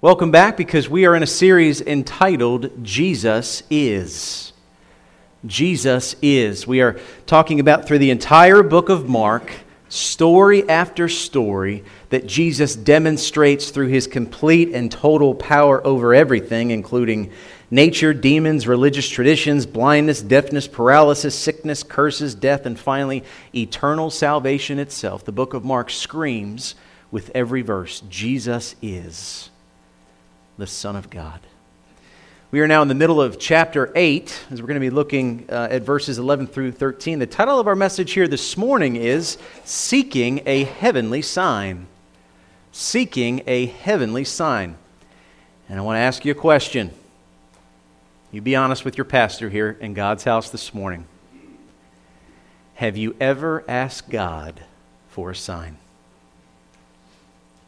Welcome back because we are in a series entitled Jesus Is. Jesus Is. We are talking about through the entire book of Mark, story after story, that Jesus demonstrates through his complete and total power over everything, including nature, demons, religious traditions, blindness, deafness, paralysis, sickness, curses, death, and finally, eternal salvation itself. The book of Mark screams with every verse Jesus is the Son of God. We are now in the middle of chapter 8, as we're going to be looking uh, at verses 11 through 13. The title of our message here this morning is Seeking a Heavenly Sign. Seeking a Heavenly Sign. And I want to ask you a question. You be honest with your pastor here in God's house this morning. Have you ever asked God for a sign?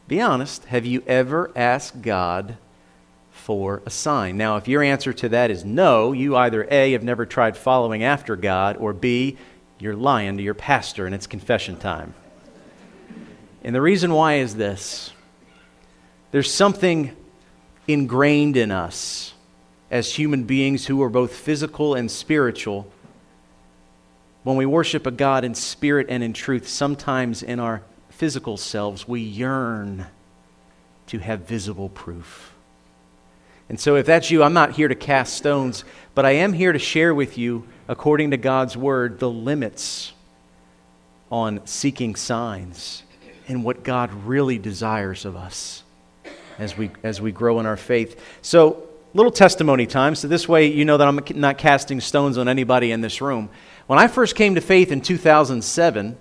Be honest. Have you ever asked God for a sign. Now, if your answer to that is no, you either A, have never tried following after God, or B, you're lying to your pastor and it's confession time. And the reason why is this there's something ingrained in us as human beings who are both physical and spiritual. When we worship a God in spirit and in truth, sometimes in our physical selves, we yearn to have visible proof. And so, if that's you, I'm not here to cast stones, but I am here to share with you, according to God's word, the limits on seeking signs and what God really desires of us as we, as we grow in our faith. So, little testimony time. So, this way you know that I'm not casting stones on anybody in this room. When I first came to faith in 2007,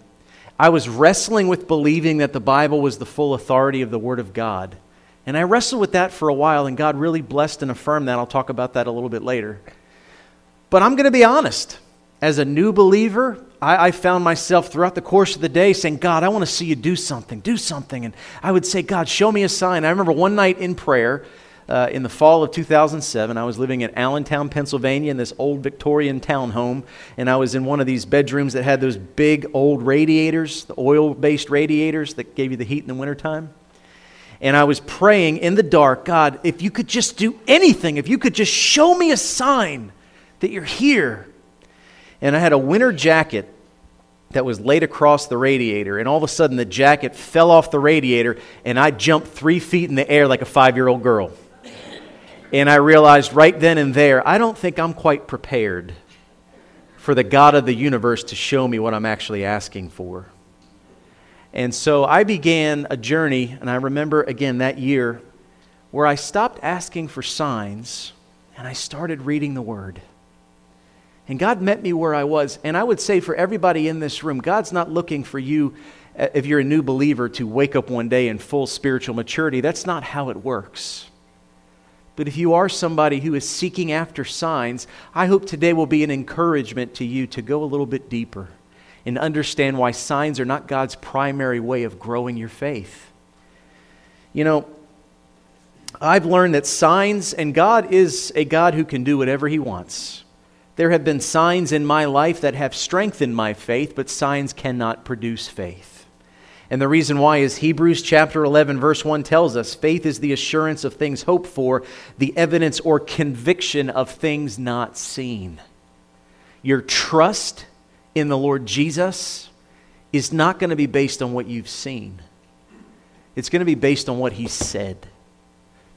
I was wrestling with believing that the Bible was the full authority of the Word of God. And I wrestled with that for a while, and God really blessed and affirmed that. I'll talk about that a little bit later. But I'm going to be honest. As a new believer, I, I, found myself throughout the course of the day saying, God, I want to see you do something, do something. And I would say, God, show me a sign. I remember one night in prayer uh, in the fall of 2007, I was living in Allentown, Pennsylvania, in this old Victorian townhome. And I was in one of these bedrooms that had those big old radiators, the oil based radiators that gave you the heat in the wintertime and I was praying in the dark God, if you could just do anything, if you could just show me a sign that you're here. And I had a winter jacket that was laid across the radiator, and all of a sudden the jacket fell off the radiator, and I jumped three feet in the air like a five year old girl. And I realized right then and there, I don't think I'm quite prepared for the God of the universe to show me what I'm actually asking for. And so I began a journey, and I remember again that year where I stopped asking for signs and I started reading the Word. And God met me where I was. And I would say for everybody in this room, God's not looking for you, uh, if you're a new believer, to wake up one day in full spiritual maturity. That's not how it works. But if you are somebody who is seeking after signs, I hope today will be an encouragement to you to go a little bit deeper and understand why signs are not God's primary way of growing your faith. You know, I've learned that signs, and God is a God who can do whatever He wants. There have been signs in my life that have strengthened my faith, but signs cannot produce faith. And the reason why is Hebrews chapter 11, verse 1 tells us faith is the assurance of things hoped for, the evidence or conviction of things not seen. Your trust in the Lord Jesus is not going to be based on what you've seen. It's going to be based on what He said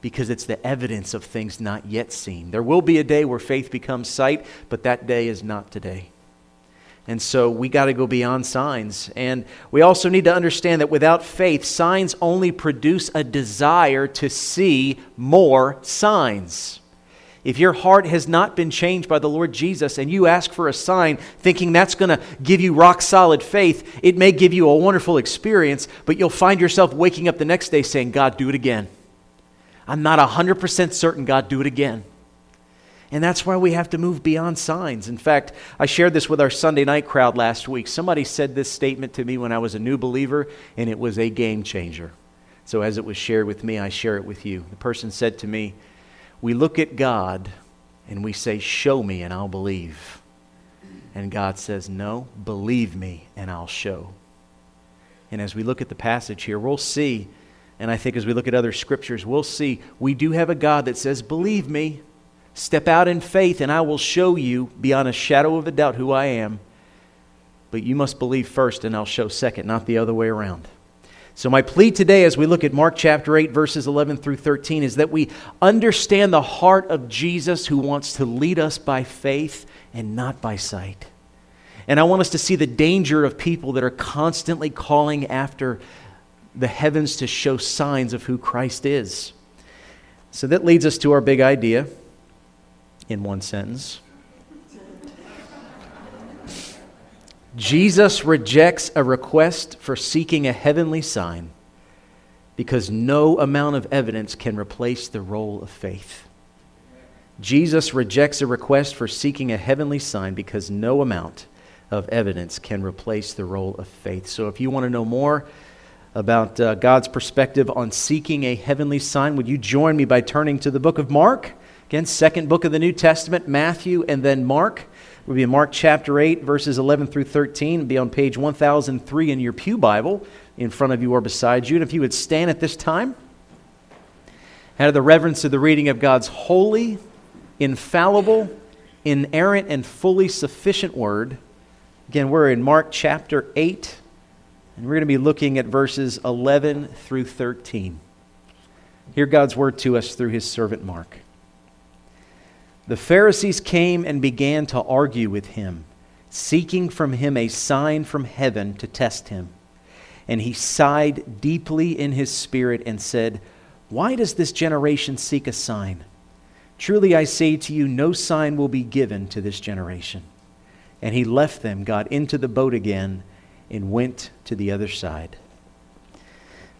because it's the evidence of things not yet seen. There will be a day where faith becomes sight, but that day is not today. And so we got to go beyond signs. And we also need to understand that without faith, signs only produce a desire to see more signs. If your heart has not been changed by the Lord Jesus and you ask for a sign thinking that's going to give you rock solid faith, it may give you a wonderful experience, but you'll find yourself waking up the next day saying, God, do it again. I'm not 100% certain, God, do it again. And that's why we have to move beyond signs. In fact, I shared this with our Sunday night crowd last week. Somebody said this statement to me when I was a new believer, and it was a game changer. So, as it was shared with me, I share it with you. The person said to me, we look at God and we say, Show me and I'll believe. And God says, No, believe me and I'll show. And as we look at the passage here, we'll see And I think as we look at other scriptures, we'll see we do have a God that says, Believe me, step out in faith, and I will show you beyond a shadow of a doubt who I am. But you must believe first, and I'll show second, not the other way around. So, my plea today as we look at Mark chapter 8, verses 11 through 13, is that we understand the heart of Jesus who wants to lead us by faith and not by sight. And I want us to see the danger of people that are constantly calling after the heavens to show signs of who Christ is. So that leads us to our big idea in one sentence. Jesus rejects a request for seeking a heavenly sign because no amount of evidence can replace the role of faith. Jesus rejects a request for seeking a heavenly sign because no amount of evidence can replace the role of faith. So if you want to know more, about uh, God's perspective on seeking a heavenly sign, would you join me by turning to the book of Mark? Again, second book of the New Testament, Matthew, and then Mark. We'll be in Mark chapter 8, verses 11 through 13. It'll be on page 1003 in your Pew Bible, in front of you or beside you. And if you would stand at this time, out of the reverence of the reading of God's holy, infallible, inerrant, and fully sufficient word. Again, we're in Mark chapter 8 and we're going to be looking at verses 11 through 13. Hear God's word to us through his servant Mark. The Pharisees came and began to argue with him, seeking from him a sign from heaven to test him. And he sighed deeply in his spirit and said, Why does this generation seek a sign? Truly I say to you, no sign will be given to this generation. And he left them, got into the boat again and went to the other side.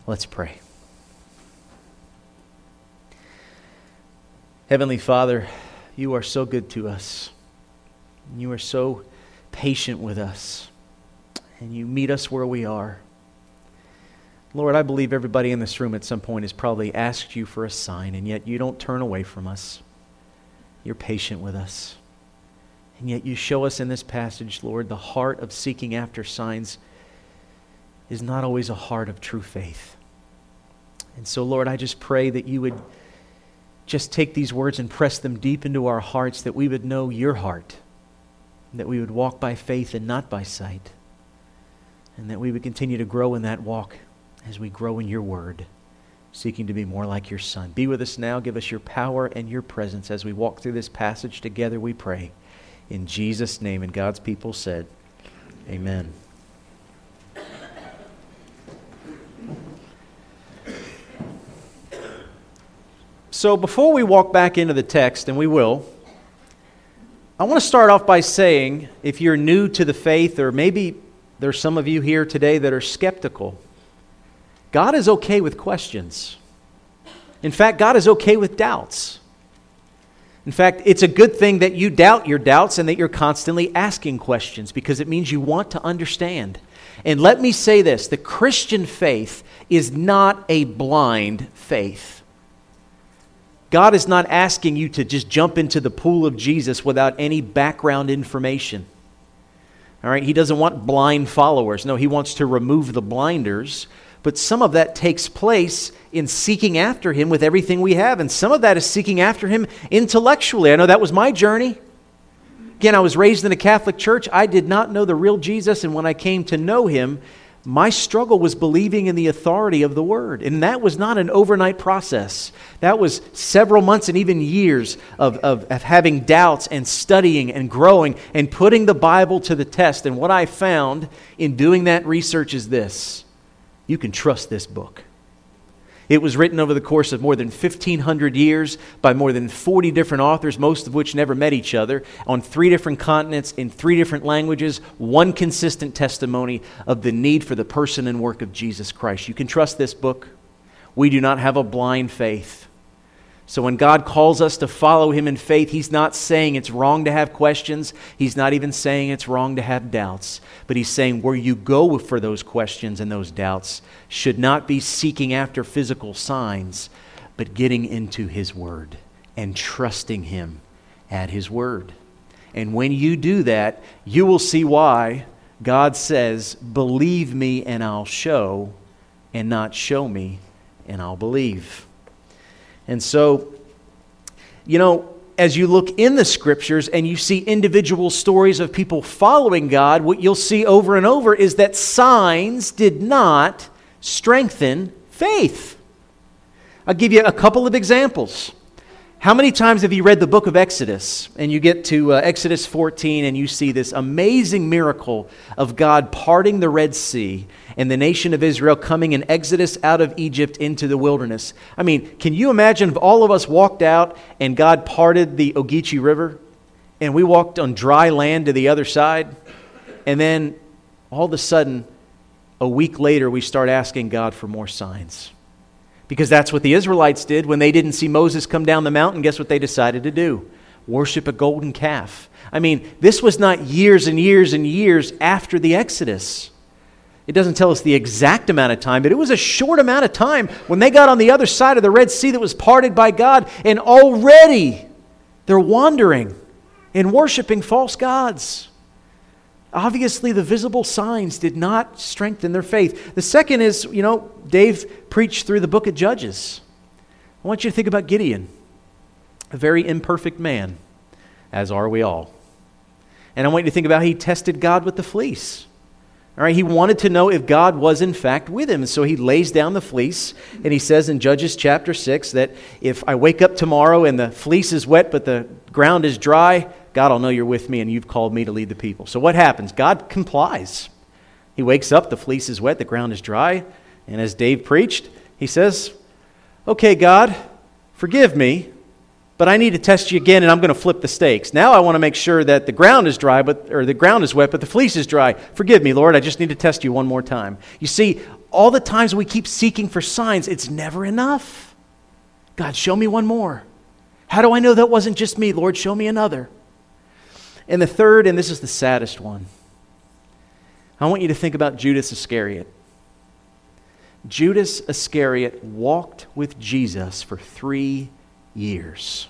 Let's pray. Heavenly Father, you are so good to us. You are so patient with us. And you meet us where we are. Lord, I believe everybody in this room at some point has probably asked you for a sign, and yet you don't turn away from us. You're patient with us. And yet you show us in this passage, Lord, the heart of seeking after signs is not always a heart of true faith. And so, Lord, I just pray that you would just take these words and press them deep into our hearts, that we would know your heart, that we would walk by faith and not by sight, and that we would continue to grow in that walk as we grow in your word, seeking to be more like your Son. Be with us now. Give us your power and your presence as we walk through this passage together, we pray. In Jesus' name, and God's people said, Amen. So before we walk back into the text, and we will, I want to start off by saying if you're new to the faith, or maybe there's some of you here today that are skeptical, God is okay with questions. In fact, God is okay with doubts. In fact, it's a good thing that you doubt your doubts and that you're constantly asking questions because it means you want to understand. And let me say this the Christian faith is not a blind faith. God is not asking you to just jump into the pool of Jesus without any background information. All right, He doesn't want blind followers. No, He wants to remove the blinders but some of that takes place in seeking after Him with everything we have. And some of that is seeking after Him intellectually. I know that was my journey. Again, I was raised in a Catholic church. I did not know the real Jesus. And when I came to know Him, my struggle was believing in the authority of the Word. And that was not an overnight process. That was several months and even years of, of, of, having doubts and studying and growing and putting the Bible to the test. And what I found in doing that research is this you can trust this book. It was written over the course of more than 1,500 years by more than 40 different authors, most of which never met each other, on three different continents, in three different languages, one consistent testimony of the need for the person and work of Jesus Christ. You can trust this book. We do not have a blind faith. So when God calls us to follow Him in faith, He's not saying it's wrong to have questions. He's not even saying it's wrong to have doubts. But He's saying where you go for those questions and those doubts should not be seeking after physical signs, but getting into His Word and trusting Him at His Word. And when you do that, you will see why God says, Believe me and I'll show, and not show me and I'll believe. And so, you know, as you look in the scriptures and you see individual stories of people following God, what you'll see over and over is that signs did not strengthen faith. I'll give you a couple of examples. How many times have you read the book of Exodus and you get to uh, Exodus 14 and you see this amazing miracle of God parting the Red Sea and the nation of Israel coming in Exodus out of Egypt into the wilderness? I mean, can you imagine if all of us walked out and God parted the Ogeechee River and we walked on dry land to the other side and then all of a sudden, a week later, we start asking God for more signs? Because that's what the Israelites did when they didn't see Moses come down the mountain. Guess what they decided to do? Worship a golden calf. I mean, this was not years and years and years after the Exodus. It doesn't tell us the exact amount of time, but it was a short amount of time when they got on the other side of the Red Sea that was parted by God, and already they're wandering and worshiping false gods. Obviously, the visible signs did not strengthen their faith. The second is, you know, Dave preached through the book of Judges. I want you to think about Gideon, a very imperfect man, as are we all. And I want you to think about how he tested God with the fleece. All right, he wanted to know if God was in fact with him. So he lays down the fleece, and he says in Judges chapter 6 that if I wake up tomorrow and the fleece is wet but the ground is dry, God, I'll know you're with me and you've called me to lead the people. So what happens? God complies. He wakes up, the fleece is wet, the ground is dry. And as Dave preached, he says, Okay, God, forgive me, but I need to test you again and I'm going to flip the stakes. Now I want to make sure that the ground is dry, but, or the ground is wet, but the fleece is dry. Forgive me, Lord, I just need to test you one more time. You see, all the times we keep seeking for signs, it's never enough. God, show me one more. How do I know that wasn't just me? Lord, show me another. And the third, and this is the saddest one, I want you to think about Judas Iscariot. Judas Iscariot walked with Jesus for three years.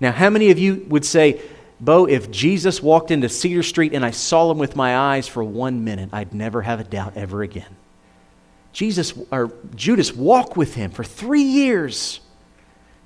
Now, how many of you would say, Bo, if Jesus walked into Cedar Street and I saw him with my eyes for one minute, I'd never have a doubt ever again? Jesus or Judas walked with him for three years.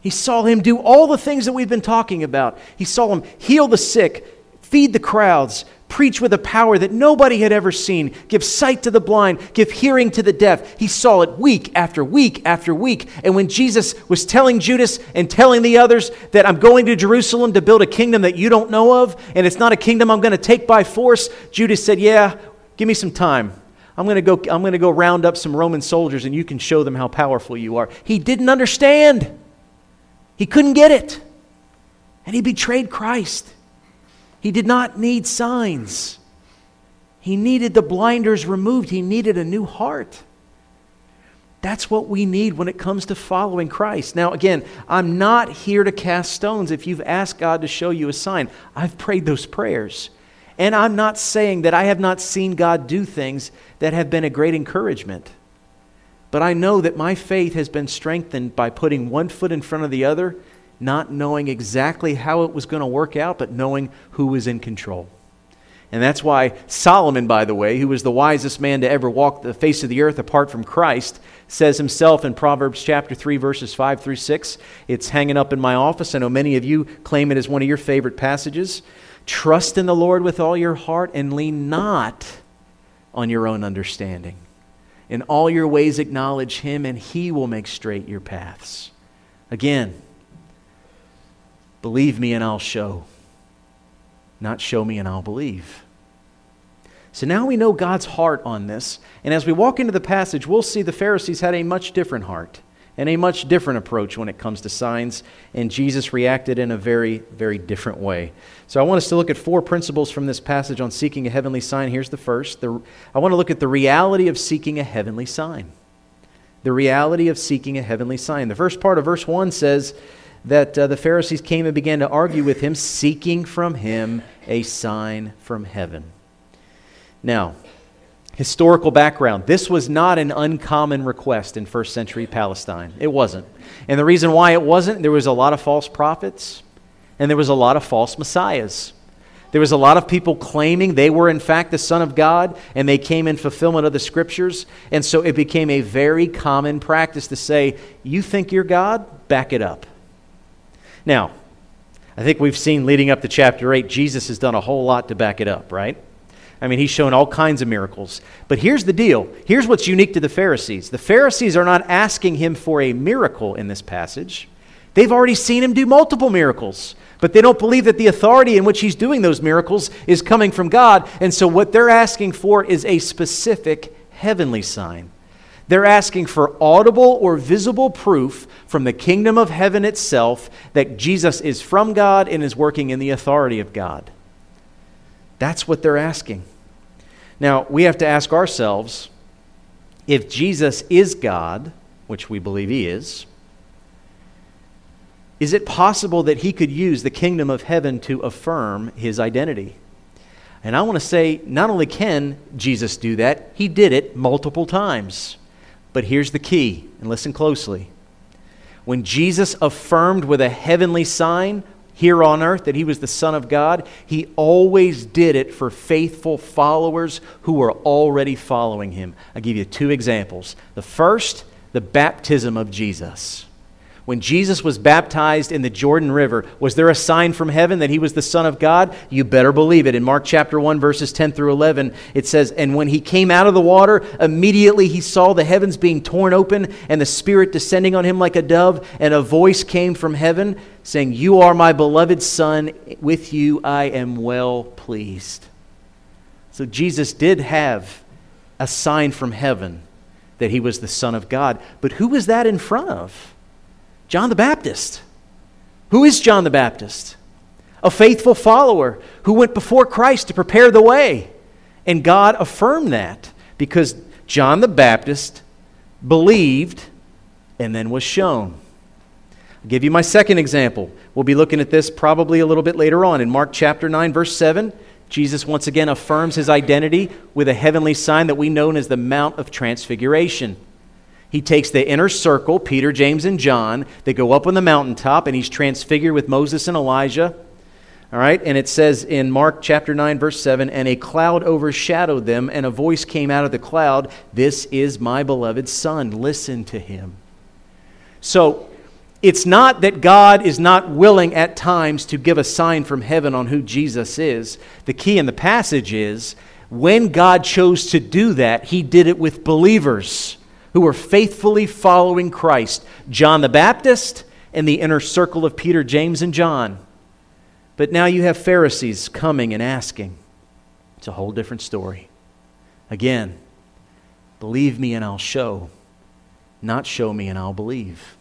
He saw him do all the things that we've been talking about. He saw him heal the sick, feed the crowds, preach with a power that nobody had ever seen, give sight to the blind, give hearing to the deaf. He saw it week after week after week. And when Jesus was telling Judas and telling the others that I'm going to Jerusalem to build a kingdom that you don't know of, and it's not a kingdom I'm going to take by force, Judas said, Yeah, give me some time. I'm going to go I'm going to go round up some Roman soldiers and you can show them how powerful you are. He didn't understand. He couldn't get it. And he betrayed Christ. He did not need signs. He needed the blinders removed. He needed a new heart. That's what we need when it comes to following Christ. Now, again, I'm not here to cast stones if you've asked God to show you a sign. I've prayed those prayers. And I'm not saying that I have not seen God do things that have been a great encouragement. But I know that my faith has been strengthened by putting one foot in front of the other not knowing exactly how it was going to work out, but knowing who was in control. And that's why Solomon, by the way, who was the wisest man to ever walk the face of the earth apart from Christ, says himself in Proverbs chapter 3, verses 5 through 6. It's hanging up in my office. I know many of you claim it as one of your favorite passages. Trust in the Lord with all your heart and lean not on your own understanding. In all your ways, acknowledge him, and he will make straight your paths. Again, Believe me and I'll show. Not show me and I'll believe. So now we know God's heart on this. And as we walk into the passage, we'll see the Pharisees had a much different heart and a much different approach when it comes to signs. And Jesus reacted in a very, very different way. So I want us to look at four principles from this passage on seeking a heavenly sign. Here's the first the, I want to look at the reality of seeking a heavenly sign. The reality of seeking a heavenly sign. The first part of verse 1 says, that uh, the Pharisees came and began to argue with him, seeking from him a sign from heaven. Now, historical background this was not an uncommon request in first century Palestine. It wasn't. And the reason why it wasn't, there was a lot of false prophets and there was a lot of false messiahs. There was a lot of people claiming they were, in fact, the Son of God, and they came in fulfillment of the Scriptures. And so it became a very common practice to say, You think you're God? Back it up. Now, I think we've seen leading up to chapter 8, Jesus has done a whole lot to back it up, right? I mean, he's shown all kinds of miracles. But here's the deal here's what's unique to the Pharisees the Pharisees are not asking him for a miracle in this passage, they've already seen him do multiple miracles. But they don't believe that the authority in which he's doing those miracles is coming from God. And so what they're asking for is a specific heavenly sign. They're asking for audible or visible proof from the kingdom of heaven itself that Jesus is from God and is working in the authority of God. That's what they're asking. Now, we have to ask ourselves if Jesus is God, which we believe he is, is it possible that he could use the kingdom of heaven to affirm his identity? And I want to say, not only can Jesus do that, he did it multiple times. But here's the key, and listen closely. When Jesus affirmed with a heavenly sign here on earth that he was the Son of God, he always did it for faithful followers who were already following him. I'll give you two examples. The first, the baptism of Jesus when Jesus was baptized in the Jordan River, was there a sign from heaven that he was the Son of God? You better believe it. In Mark chapter 1, verses 10 through 11, it says, And when he came out of the water, immediately he saw the heavens being torn open and the Spirit descending on him like a dove, and a voice came from heaven saying, You are my beloved Son, with you I am well pleased. So Jesus did have a sign from heaven that he was the Son of God. But who was that in front of? John the Baptist. Who is John the Baptist? A faithful follower who went before Christ to prepare the way. And God affirmed that because John the Baptist believed and then was shown. I'll give you my second example. We'll be looking at this probably a little bit later on. In Mark chapter 9, verse 7, Jesus once again affirms his identity with a heavenly sign that we know as the Mount of Transfiguration. He takes the inner circle, Peter, James, and John. They go up on the mountaintop, and he's transfigured with Moses and Elijah. All right, and it says in Mark chapter 9, verse 7 And a cloud overshadowed them, and a voice came out of the cloud This is my beloved Son, listen to him. So, it's not that God is not willing at times to give a sign from heaven on who Jesus is. The key in the passage is when God chose to do that, he did it with believers who were faithfully following Christ John the Baptist and the inner circle of Peter, James, and John. But now you have Pharisees coming and asking. It's a whole different story. Again, believe me and I'll show, not show me and I'll believe.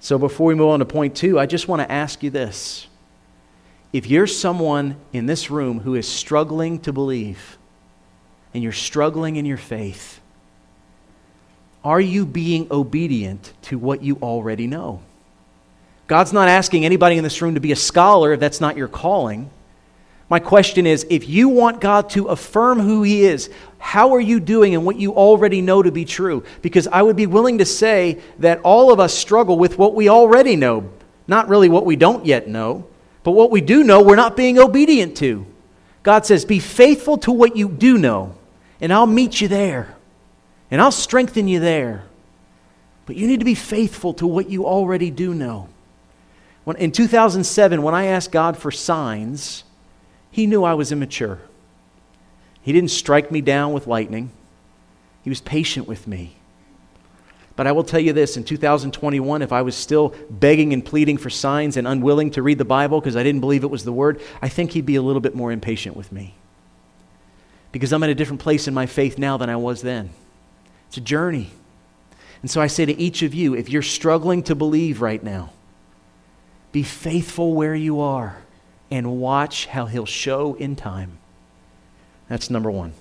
So before we move on to point two, I just want to ask you this. If you're someone in this room who is struggling to believe, and you're struggling in your faith, are you being obedient to what you already know? God's not asking anybody in this room to be a scholar if that's not your calling. My question is if you want God to affirm who He is, how are you doing in what you already know to be true? Because I would be willing to say that all of us struggle with what we already know, not really what we don't yet know, but what we do know we're not being obedient to. God says, Be faithful to what you do know, and I'll meet you there and I'll strengthen you there. But you need to be faithful to what you already do know. When, in 2007, when I asked God for signs, He knew I was immature. He didn't strike me down with lightning, He was patient with me. But I will tell you this in 2021, if I was still begging and pleading for signs and unwilling to read the Bible because I didn't believe it was the Word, I think He'd be a little bit more impatient with me. Because I'm at a different place in my faith now than I was then. It's a journey. And so I say to each of you if you're struggling to believe right now, be faithful where you are and watch how He'll show in time. That's number one.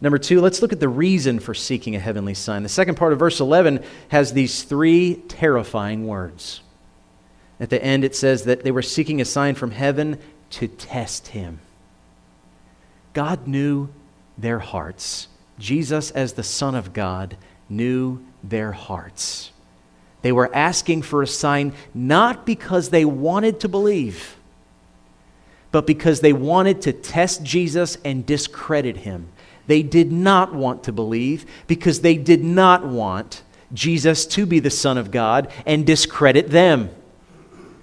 Number two, let's look at the reason for seeking a heavenly sign. The second part of verse 11 has these three terrifying words. At the end, it says that they were seeking a sign from heaven to test him. God knew their hearts. Jesus, as the Son of God, knew their hearts. They were asking for a sign not because they wanted to believe, but because they wanted to test Jesus and discredit him. They did not want to believe because they did not want Jesus to be the Son of God and discredit them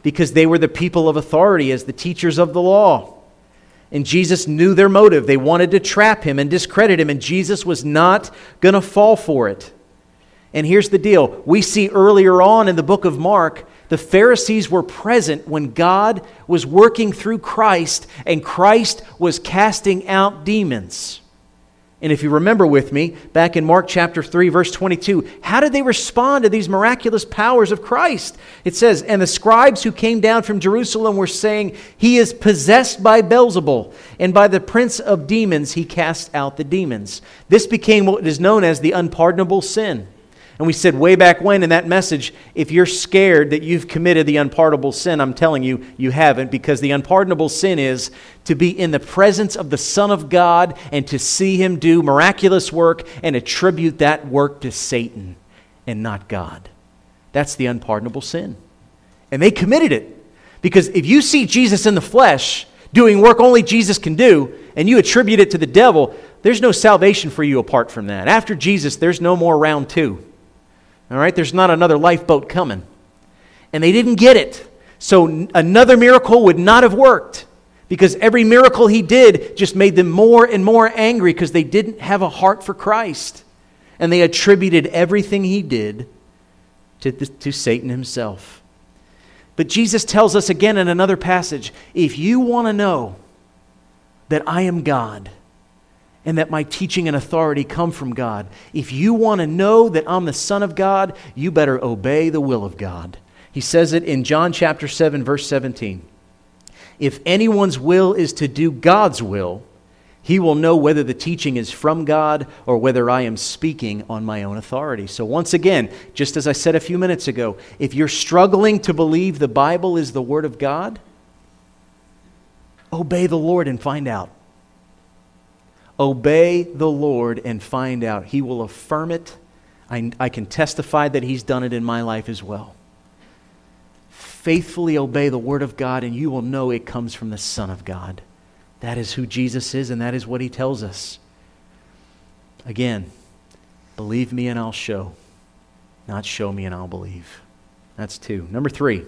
because they were the people of authority as the teachers of the law. And Jesus knew their motive. They wanted to trap him and discredit him, and Jesus was not going to fall for it. And here's the deal we see earlier on in the book of Mark the Pharisees were present when God was working through Christ and Christ was casting out demons. And if you remember with me, back in Mark chapter 3, verse 22, how did they respond to these miraculous powers of Christ? It says, And the scribes who came down from Jerusalem were saying, He is possessed by Beelzebul, and by the prince of demons he cast out the demons. This became what is known as the unpardonable sin. And we said way back when in that message if you're scared that you've committed the unpardonable sin, I'm telling you, you haven't, because the unpardonable sin is to be in the presence of the Son of God and to see him do miraculous work and attribute that work to Satan and not God. That's the unpardonable sin. And they committed it. Because if you see Jesus in the flesh doing work only Jesus can do, and you attribute it to the devil, there's no salvation for you apart from that. After Jesus, there's no more round two. All right, there's not another lifeboat coming. And they didn't get it. So another miracle would not have worked because every miracle he did just made them more and more angry because they didn't have a heart for Christ. And they attributed everything he did to, to Satan himself. But Jesus tells us again in another passage if you want to know that I am God, and that my teaching and authority come from God. If you want to know that I'm the Son of God, you better obey the will of God. He says it in John chapter 7, verse 17. If anyone's will is to do God's will, he will know whether the teaching is from God or whether I am speaking on my own authority. So, once again, just as I said a few minutes ago, if you're struggling to believe the Bible is the Word of God, obey the Lord and find out. Obey the Lord and find out. He will affirm it. I, I can testify that He's done it in my life as well. Faithfully obey the Word of God, and you will know it comes from the Son of God. That is who Jesus is, and that is what He tells us. Again, believe me and I'll show, not show me and I'll believe. That's two. Number three.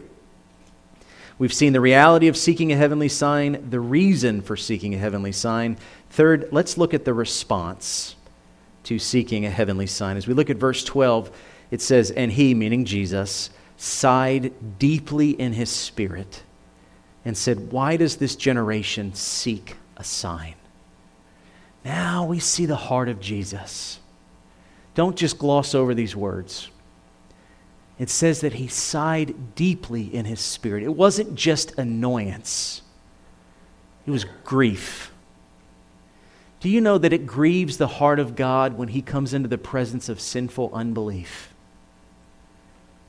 We've seen the reality of seeking a heavenly sign, the reason for seeking a heavenly sign. Third, let's look at the response to seeking a heavenly sign. As we look at verse 12, it says, And he, meaning Jesus, sighed deeply in his spirit and said, Why does this generation seek a sign? Now we see the heart of Jesus. Don't just gloss over these words it says that he sighed deeply in his spirit. It wasn't just annoyance, it was grief. Do you know that it grieves the heart of God when he comes into the presence of sinful unbelief?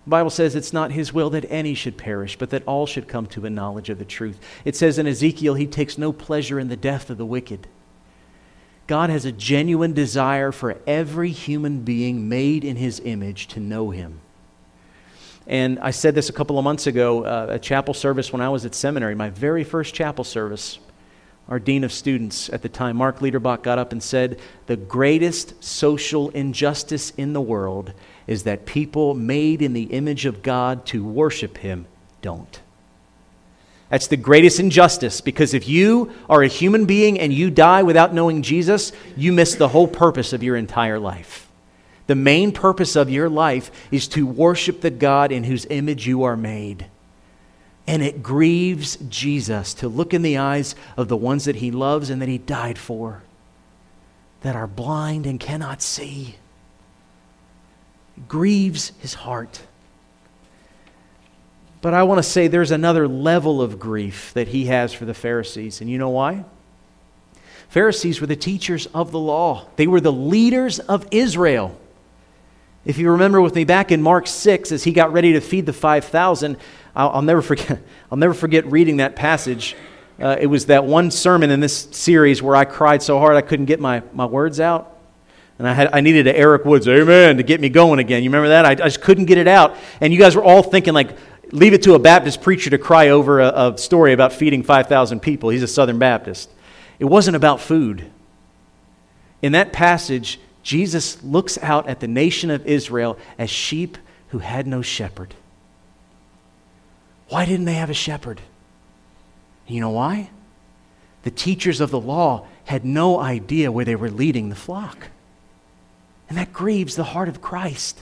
The Bible says it's not his will that any should perish, but that all should come to a knowledge of the truth. It says in Ezekiel, he takes no pleasure in the death of the wicked. God has a genuine desire for every human being made in his image to know him. And I said this a couple of months ago, uh, a chapel service when I was at seminary, my very first chapel service. Our dean of students at the time, Mark Liederbach, got up and said, The greatest social injustice in the world is that people made in the image of God to worship Him don't. That's the greatest injustice because if you are a human being and you die without knowing Jesus, you miss the whole purpose of your entire life. The main purpose of your life is to worship the God in whose image you are made. And it grieves Jesus to look in the eyes of the ones that he loves and that he died for, that are blind and cannot see. It grieves his heart. But I want to say there's another level of grief that he has for the Pharisees. And you know why? Pharisees were the teachers of the law, they were the leaders of Israel. If you remember with me back in Mark 6, as he got ready to feed the 5,000, I'll, I'll, never forget, I'll never forget reading that passage. Uh, it was that one sermon in this series where I cried so hard I couldn't get my, my words out. And I, had, I needed a Eric Woods, amen, to get me going again. You remember that? I, I just couldn't get it out. And you guys were all thinking, like, leave it to a Baptist preacher to cry over a, a story about feeding 5,000 people. He's a Southern Baptist. It wasn't about food. In that passage, Jesus looks out at the nation of Israel as sheep who had no shepherd. Why didn't they have a shepherd? You know why? The teachers of the law had no idea where they were leading the flock. And that grieves the heart of Christ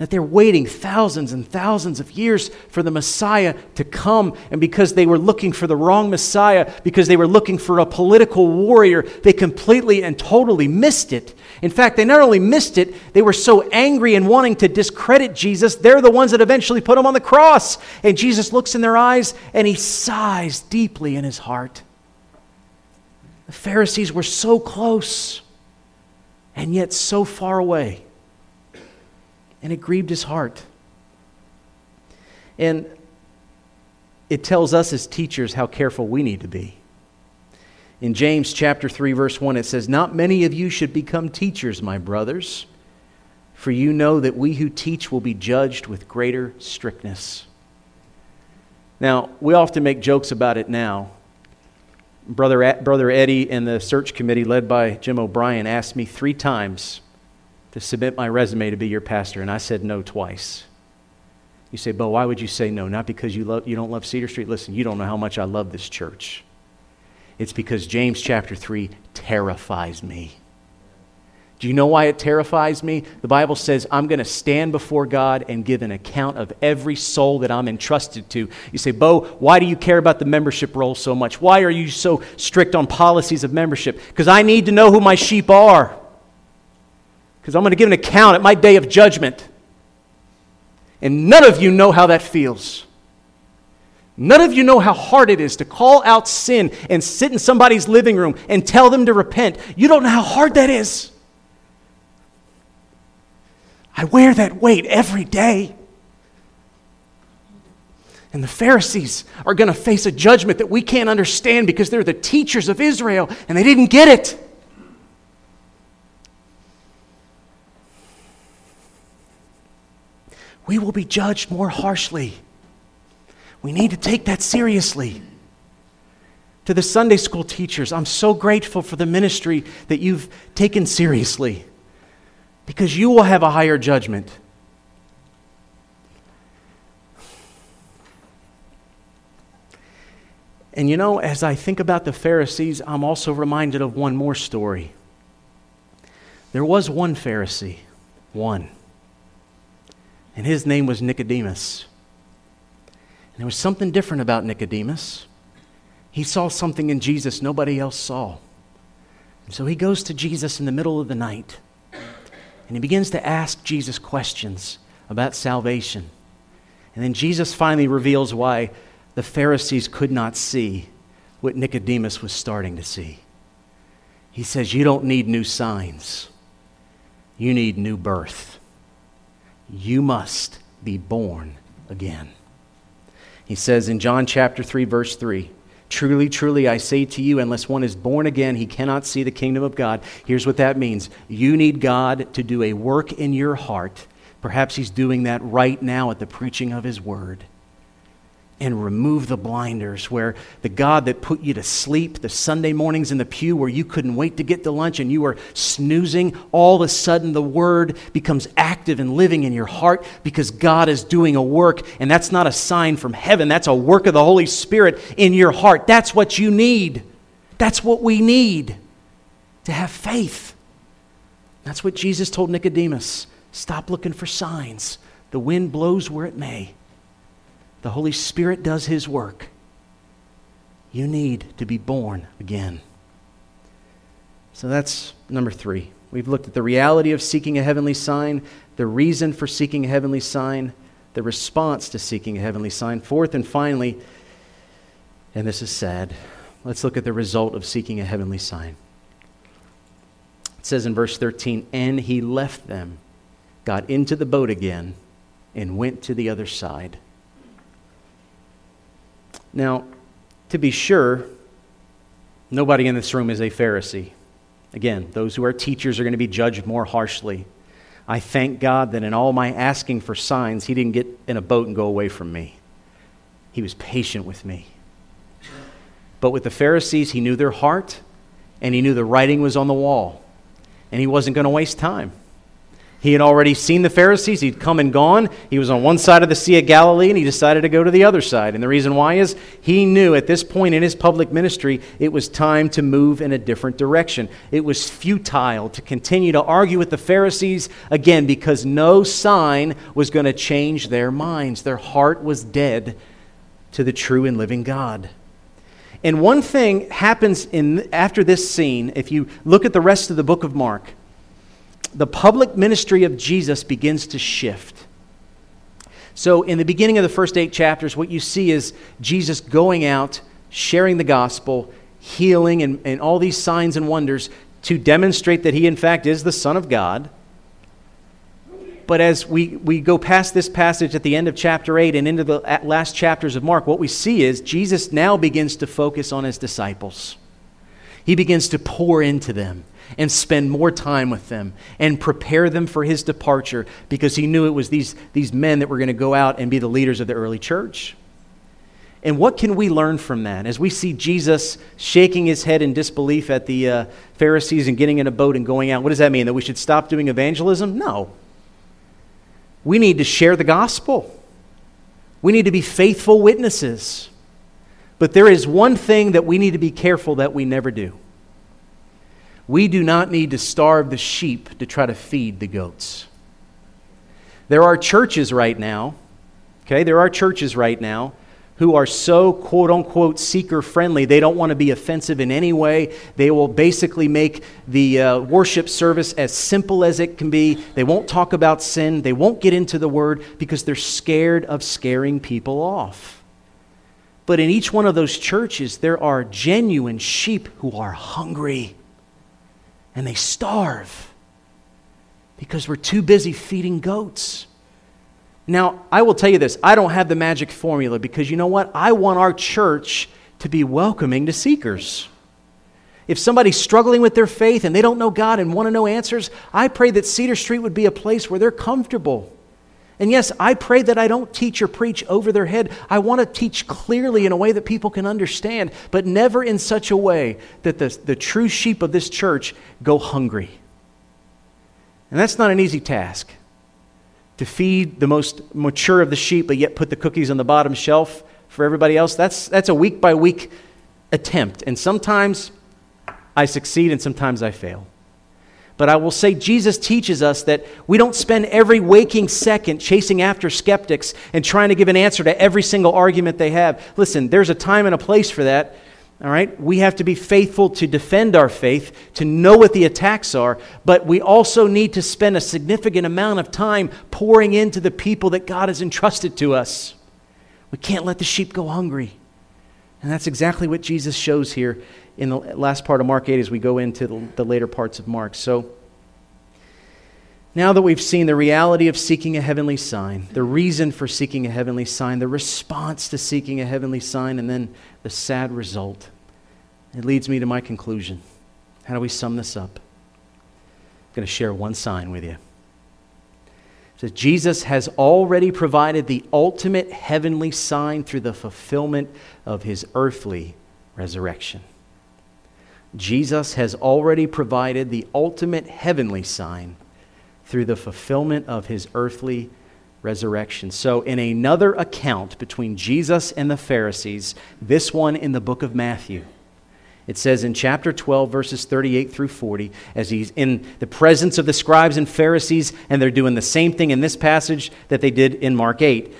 that they're waiting thousands and thousands of years for the Messiah to come. And because they were looking for the wrong Messiah, because they were looking for a political warrior, they completely and totally missed it. In fact, they not only missed it, they were so angry and wanting to discredit Jesus, they're the ones that eventually put him on the cross. And Jesus looks in their eyes and he sighs deeply in his heart. The Pharisees were so close and yet so far away and it grieved his heart. And it tells us as teachers how careful we need to be. In James chapter 3 verse 1 it says, "Not many of you should become teachers, my brothers, for you know that we who teach will be judged with greater strictness." Now, we often make jokes about it now. Brother, Brother Eddie and the search committee led by Jim O'Brien asked me three times to submit my resume to be your pastor, and I said no twice. You say, Bo, why would you say no? Not because you, love, you don't love Cedar Street. Listen, you don't know how much I love this church. It's because James chapter 3 terrifies me. Do you know why it terrifies me? The Bible says I'm going to stand before God and give an account of every soul that I'm entrusted to. You say, Bo, why do you care about the membership roll so much? Why are you so strict on policies of membership? Because I need to know who my sheep are because I'm going to give an account at my day of judgment. And none of you know how that feels. None of you know how hard it is to call out sin and sit in somebody's living room and tell them to repent. You don't know how hard that is. I wear that weight every day. And the Pharisees are going to face a judgment that we can't understand because they're the teachers of Israel and they didn't get it. We will be judged more harshly. We need to take that seriously. To the Sunday school teachers, I'm so grateful for the ministry that you've taken seriously because you will have a higher judgment. And you know, as I think about the Pharisees, I'm also reminded of one more story. There was one Pharisee, one and his name was Nicodemus. And there was something different about Nicodemus. He saw something in Jesus nobody else saw. And so he goes to Jesus in the middle of the night and he begins to ask Jesus questions about salvation. And then Jesus finally reveals why the Pharisees could not see what Nicodemus was starting to see. He says, You don't need new signs, you need new birth. You must be born again. He says in John chapter 3, verse 3 Truly, truly, I say to you, unless one is born again, he cannot see the kingdom of God. Here's what that means you need God to do a work in your heart. Perhaps he's doing that right now at the preaching of his word and remove the blinders where the God that put you to sleep the Sunday mornings in the pew where you couldn't wait to get to lunch and you were snoozing, all of a sudden the Word becomes active and living in your heart because God is doing a work. And that's not a sign from heaven, that's a work of the Holy Spirit in your heart. That's what you need. That's what we need to have faith. That's what Jesus told Nicodemus. Stop looking for signs. The wind blows where it may. The Holy Spirit does His work. You need to be born again. So that's number three. We've looked at the reality of seeking a heavenly sign, the reason for seeking a heavenly sign, the response to seeking a heavenly sign. Fourth and finally, and this is sad, let's look at the result of seeking a heavenly sign. It says in verse 13, and he left them, got into the boat again, and went to the other side. Now, to be sure, nobody in this room is a Pharisee. Again, those who are teachers are going to be judged more harshly. I thank God that in all my asking for signs, he didn't get in a boat and go away from me. He was patient with me. But with the Pharisees, he knew their heart and he knew the writing was on the wall. And he wasn't going to waste time. He had already seen the Pharisees. He'd come and gone. He was on one side of the Sea of Galilee, and he decided to go to the other side. And the reason why is he knew at this point in his public ministry it was time to move in a different direction. It was futile to continue to argue with the Pharisees again because no sign was going to change their minds. Their heart was dead to the true and living God. And one thing happens in, after this scene, if you look at the rest of the book of Mark the public ministry of Jesus begins to shift. So, in the beginning of the first eight chapters, what you see is Jesus going out, sharing the gospel, healing, and, and all these signs and wonders to demonstrate that he, in fact, is the Son of God. But as we, we go past this passage at the end of chapter 8 and into the last chapters of Mark, what we see is Jesus now begins to focus on his disciples. He begins to pour into them and spend more time with them and prepare them for his departure because he knew it was these, these men that were going to go out and be the leaders of the early church. And what can we learn from that? As we see Jesus shaking his head in disbelief at the uh, Pharisees and getting in a boat and going out, what does that mean? That we should stop doing evangelism? No. We need to share the gospel, we need to be faithful witnesses. But there is one thing that we need to be careful that we never do. We do not need to starve the sheep to try to feed the goats. There are churches right now, okay, there are churches right now who are so quote unquote seeker friendly, they don't want to be offensive in any way. They will basically make the uh, worship service as simple as it can be. They won't talk about sin, they won't get into the word because they're scared of scaring people off. But in each one of those churches, there are genuine sheep who are hungry and they starve because we're too busy feeding goats. Now, I will tell you this I don't have the magic formula because you know what? I want our church to be welcoming to seekers. If somebody's struggling with their faith and they don't know God and want to know answers, I pray that Cedar Street would be a place where they're comfortable and yes, I pray that I don't teach or preach over their head. I want to teach clearly in a way that people can understand, but never in such a way that the, the true sheep of this church go hungry. And that's not an easy task to feed the most mature of the sheep, but yet put the cookies on the bottom shelf for everybody else. That's, that's a week by week attempt. And sometimes I succeed and sometimes I fail. But I will say Jesus teaches us that we don't spend every waking second chasing after skeptics and trying to give an answer to every single argument they have. Listen, there's a time and a place for that. All right? We have to be faithful to defend our faith, to know what the attacks are, but we also need to spend a significant amount of time pouring into the people that God has entrusted to us. We can't let the sheep go hungry. And that's exactly what Jesus shows here in the last part of Mark 8 as we go into the, later parts of Mark. So, now that we've seen the reality of seeking a heavenly sign, the reason for seeking a heavenly sign, the response to seeking a heavenly sign, and then the sad result, it leads me to my conclusion. How do we sum this up? I'm going to share one sign with you says Jesus has already provided the ultimate heavenly sign through the fulfillment of his earthly resurrection. Jesus has already provided the ultimate heavenly sign through the fulfillment of his earthly resurrection. So, in another account between Jesus and the Pharisees, this one in the book of Matthew, it says in chapter 12, verses 38 through 40, as he's in the presence of the scribes and Pharisees, and they're doing the same thing in this passage that they did in Mark 8.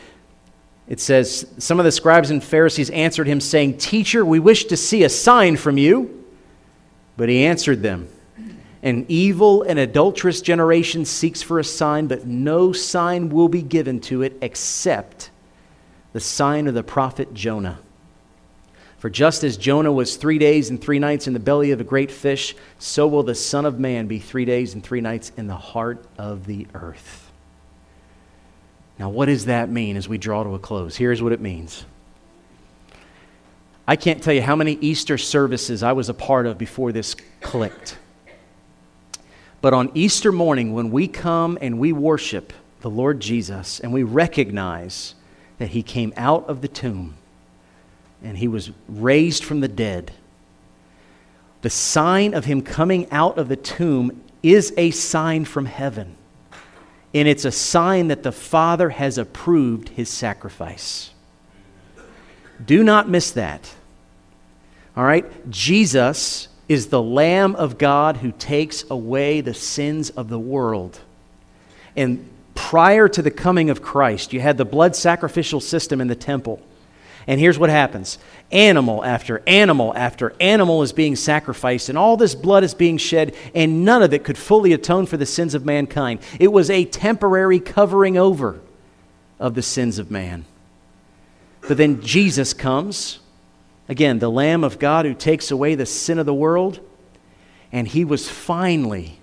It says, Some of the scribes and Pharisees answered him, saying, Teacher, we wish to see a sign from you. But he answered them, An evil and adulterous generation seeks for a sign, but no sign will be given to it except the sign of the prophet Jonah. For just as Jonah was three days and three nights in the belly of a great fish, so will the Son of Man be three days and three nights in the heart of the earth. Now, what does that mean as we draw to a close? Here's what it means. I can't tell you how many Easter services I was a part of before this clicked. But on Easter morning, when we come and we worship the Lord Jesus and we recognize that he came out of the tomb and he was raised from the dead, the sign of him coming out of the tomb is a sign from heaven. And it's a sign that the Father has approved his sacrifice. Do not miss that. All right? Jesus is the Lamb of God who takes away the sins of the world. And prior to the coming of Christ, you had the blood sacrificial system in the temple. And here's what happens animal after animal after animal is being sacrificed, and all this blood is being shed, and none of it could fully atone for the sins of mankind. It was a temporary covering over of the sins of man. But then Jesus comes, again, the Lamb of God who takes away the sin of the world, and he was finally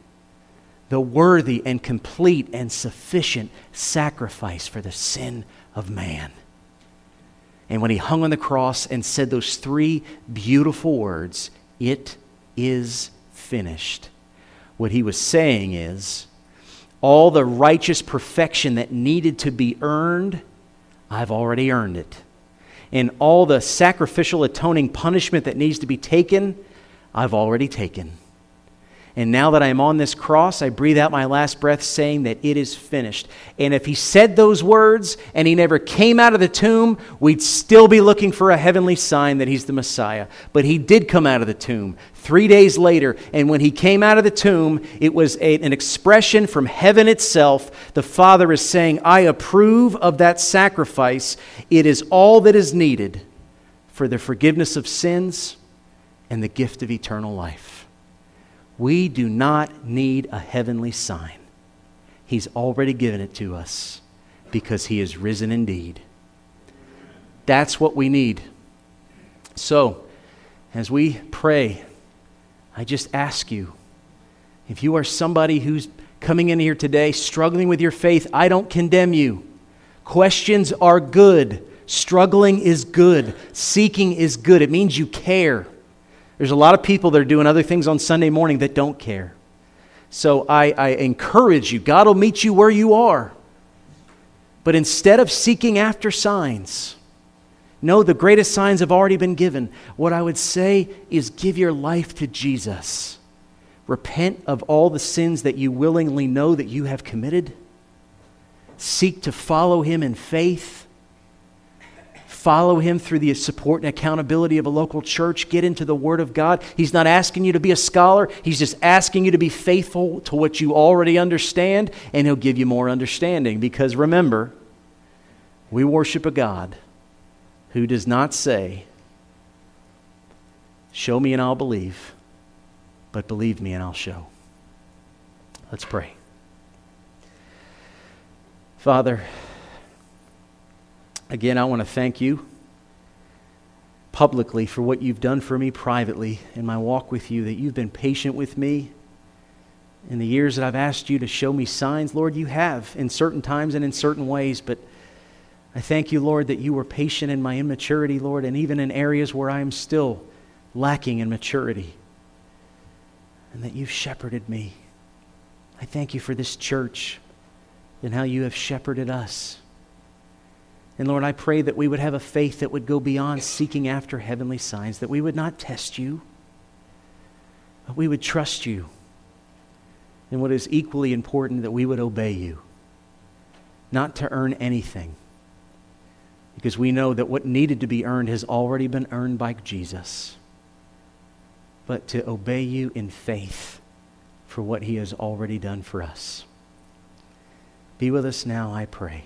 the worthy and complete and sufficient sacrifice for the sin of man. And when he hung on the cross and said those three beautiful words, it is finished, what he was saying is, all the righteous perfection that needed to be earned, I've already earned it. And all the sacrificial atoning punishment that needs to be taken, I've already taken. And now that I'm on this cross, I breathe out my last breath saying that it is finished. And if he said those words and he never came out of the tomb, we'd still be looking for a heavenly sign that he's the Messiah. But he did come out of the tomb three days later. And when he came out of the tomb, it was a, an expression from heaven itself. The Father is saying, I approve of that sacrifice. It is all that is needed for the forgiveness of sins and the gift of eternal life. We do not need a heavenly sign. He's already given it to us because He is risen indeed. That's what we need. So, as we pray, I just ask you if you are somebody who's coming in here today struggling with your faith, I don't condemn you. Questions are good. Struggling is good. Seeking is good. It means you care. There's a lot of people that are doing other things on Sunday morning that don't care. So I, I encourage you, God will meet you where you are. But instead of seeking after signs, no, the greatest signs have already been given. What I would say is give your life to Jesus. Repent of all the sins that you willingly know that you have committed. Seek to follow him in faith follow him through the support and accountability of a local church. Get into the Word of God. He's not asking you to be a scholar, He's just asking you to be faithful to what you already understand, and He'll give you more understanding. Because remember, we worship a God who does not say, Show me and I'll believe, but believe me and I'll show. Let's pray. Father, Again, I want to thank you publicly for what you've done for me privately in my walk with you, that you've been patient with me. In the years that I've asked you to show me signs, Lord, you have in certain times and in certain ways, but I thank you, Lord, that you were patient in my immaturity, Lord, and even in areas where I am still lacking in maturity, and that you've shepherded me. I thank you for this church and how you have shepherded us. And Lord, I pray that we would have a faith that would go beyond seeking after heavenly signs, that we would not test you, but we would trust you. And what is equally important, that we would obey you, not to earn anything, because we know that what needed to be earned has already been earned by Jesus, but to obey you in faith for what he has already done for us. Be with us now, I pray.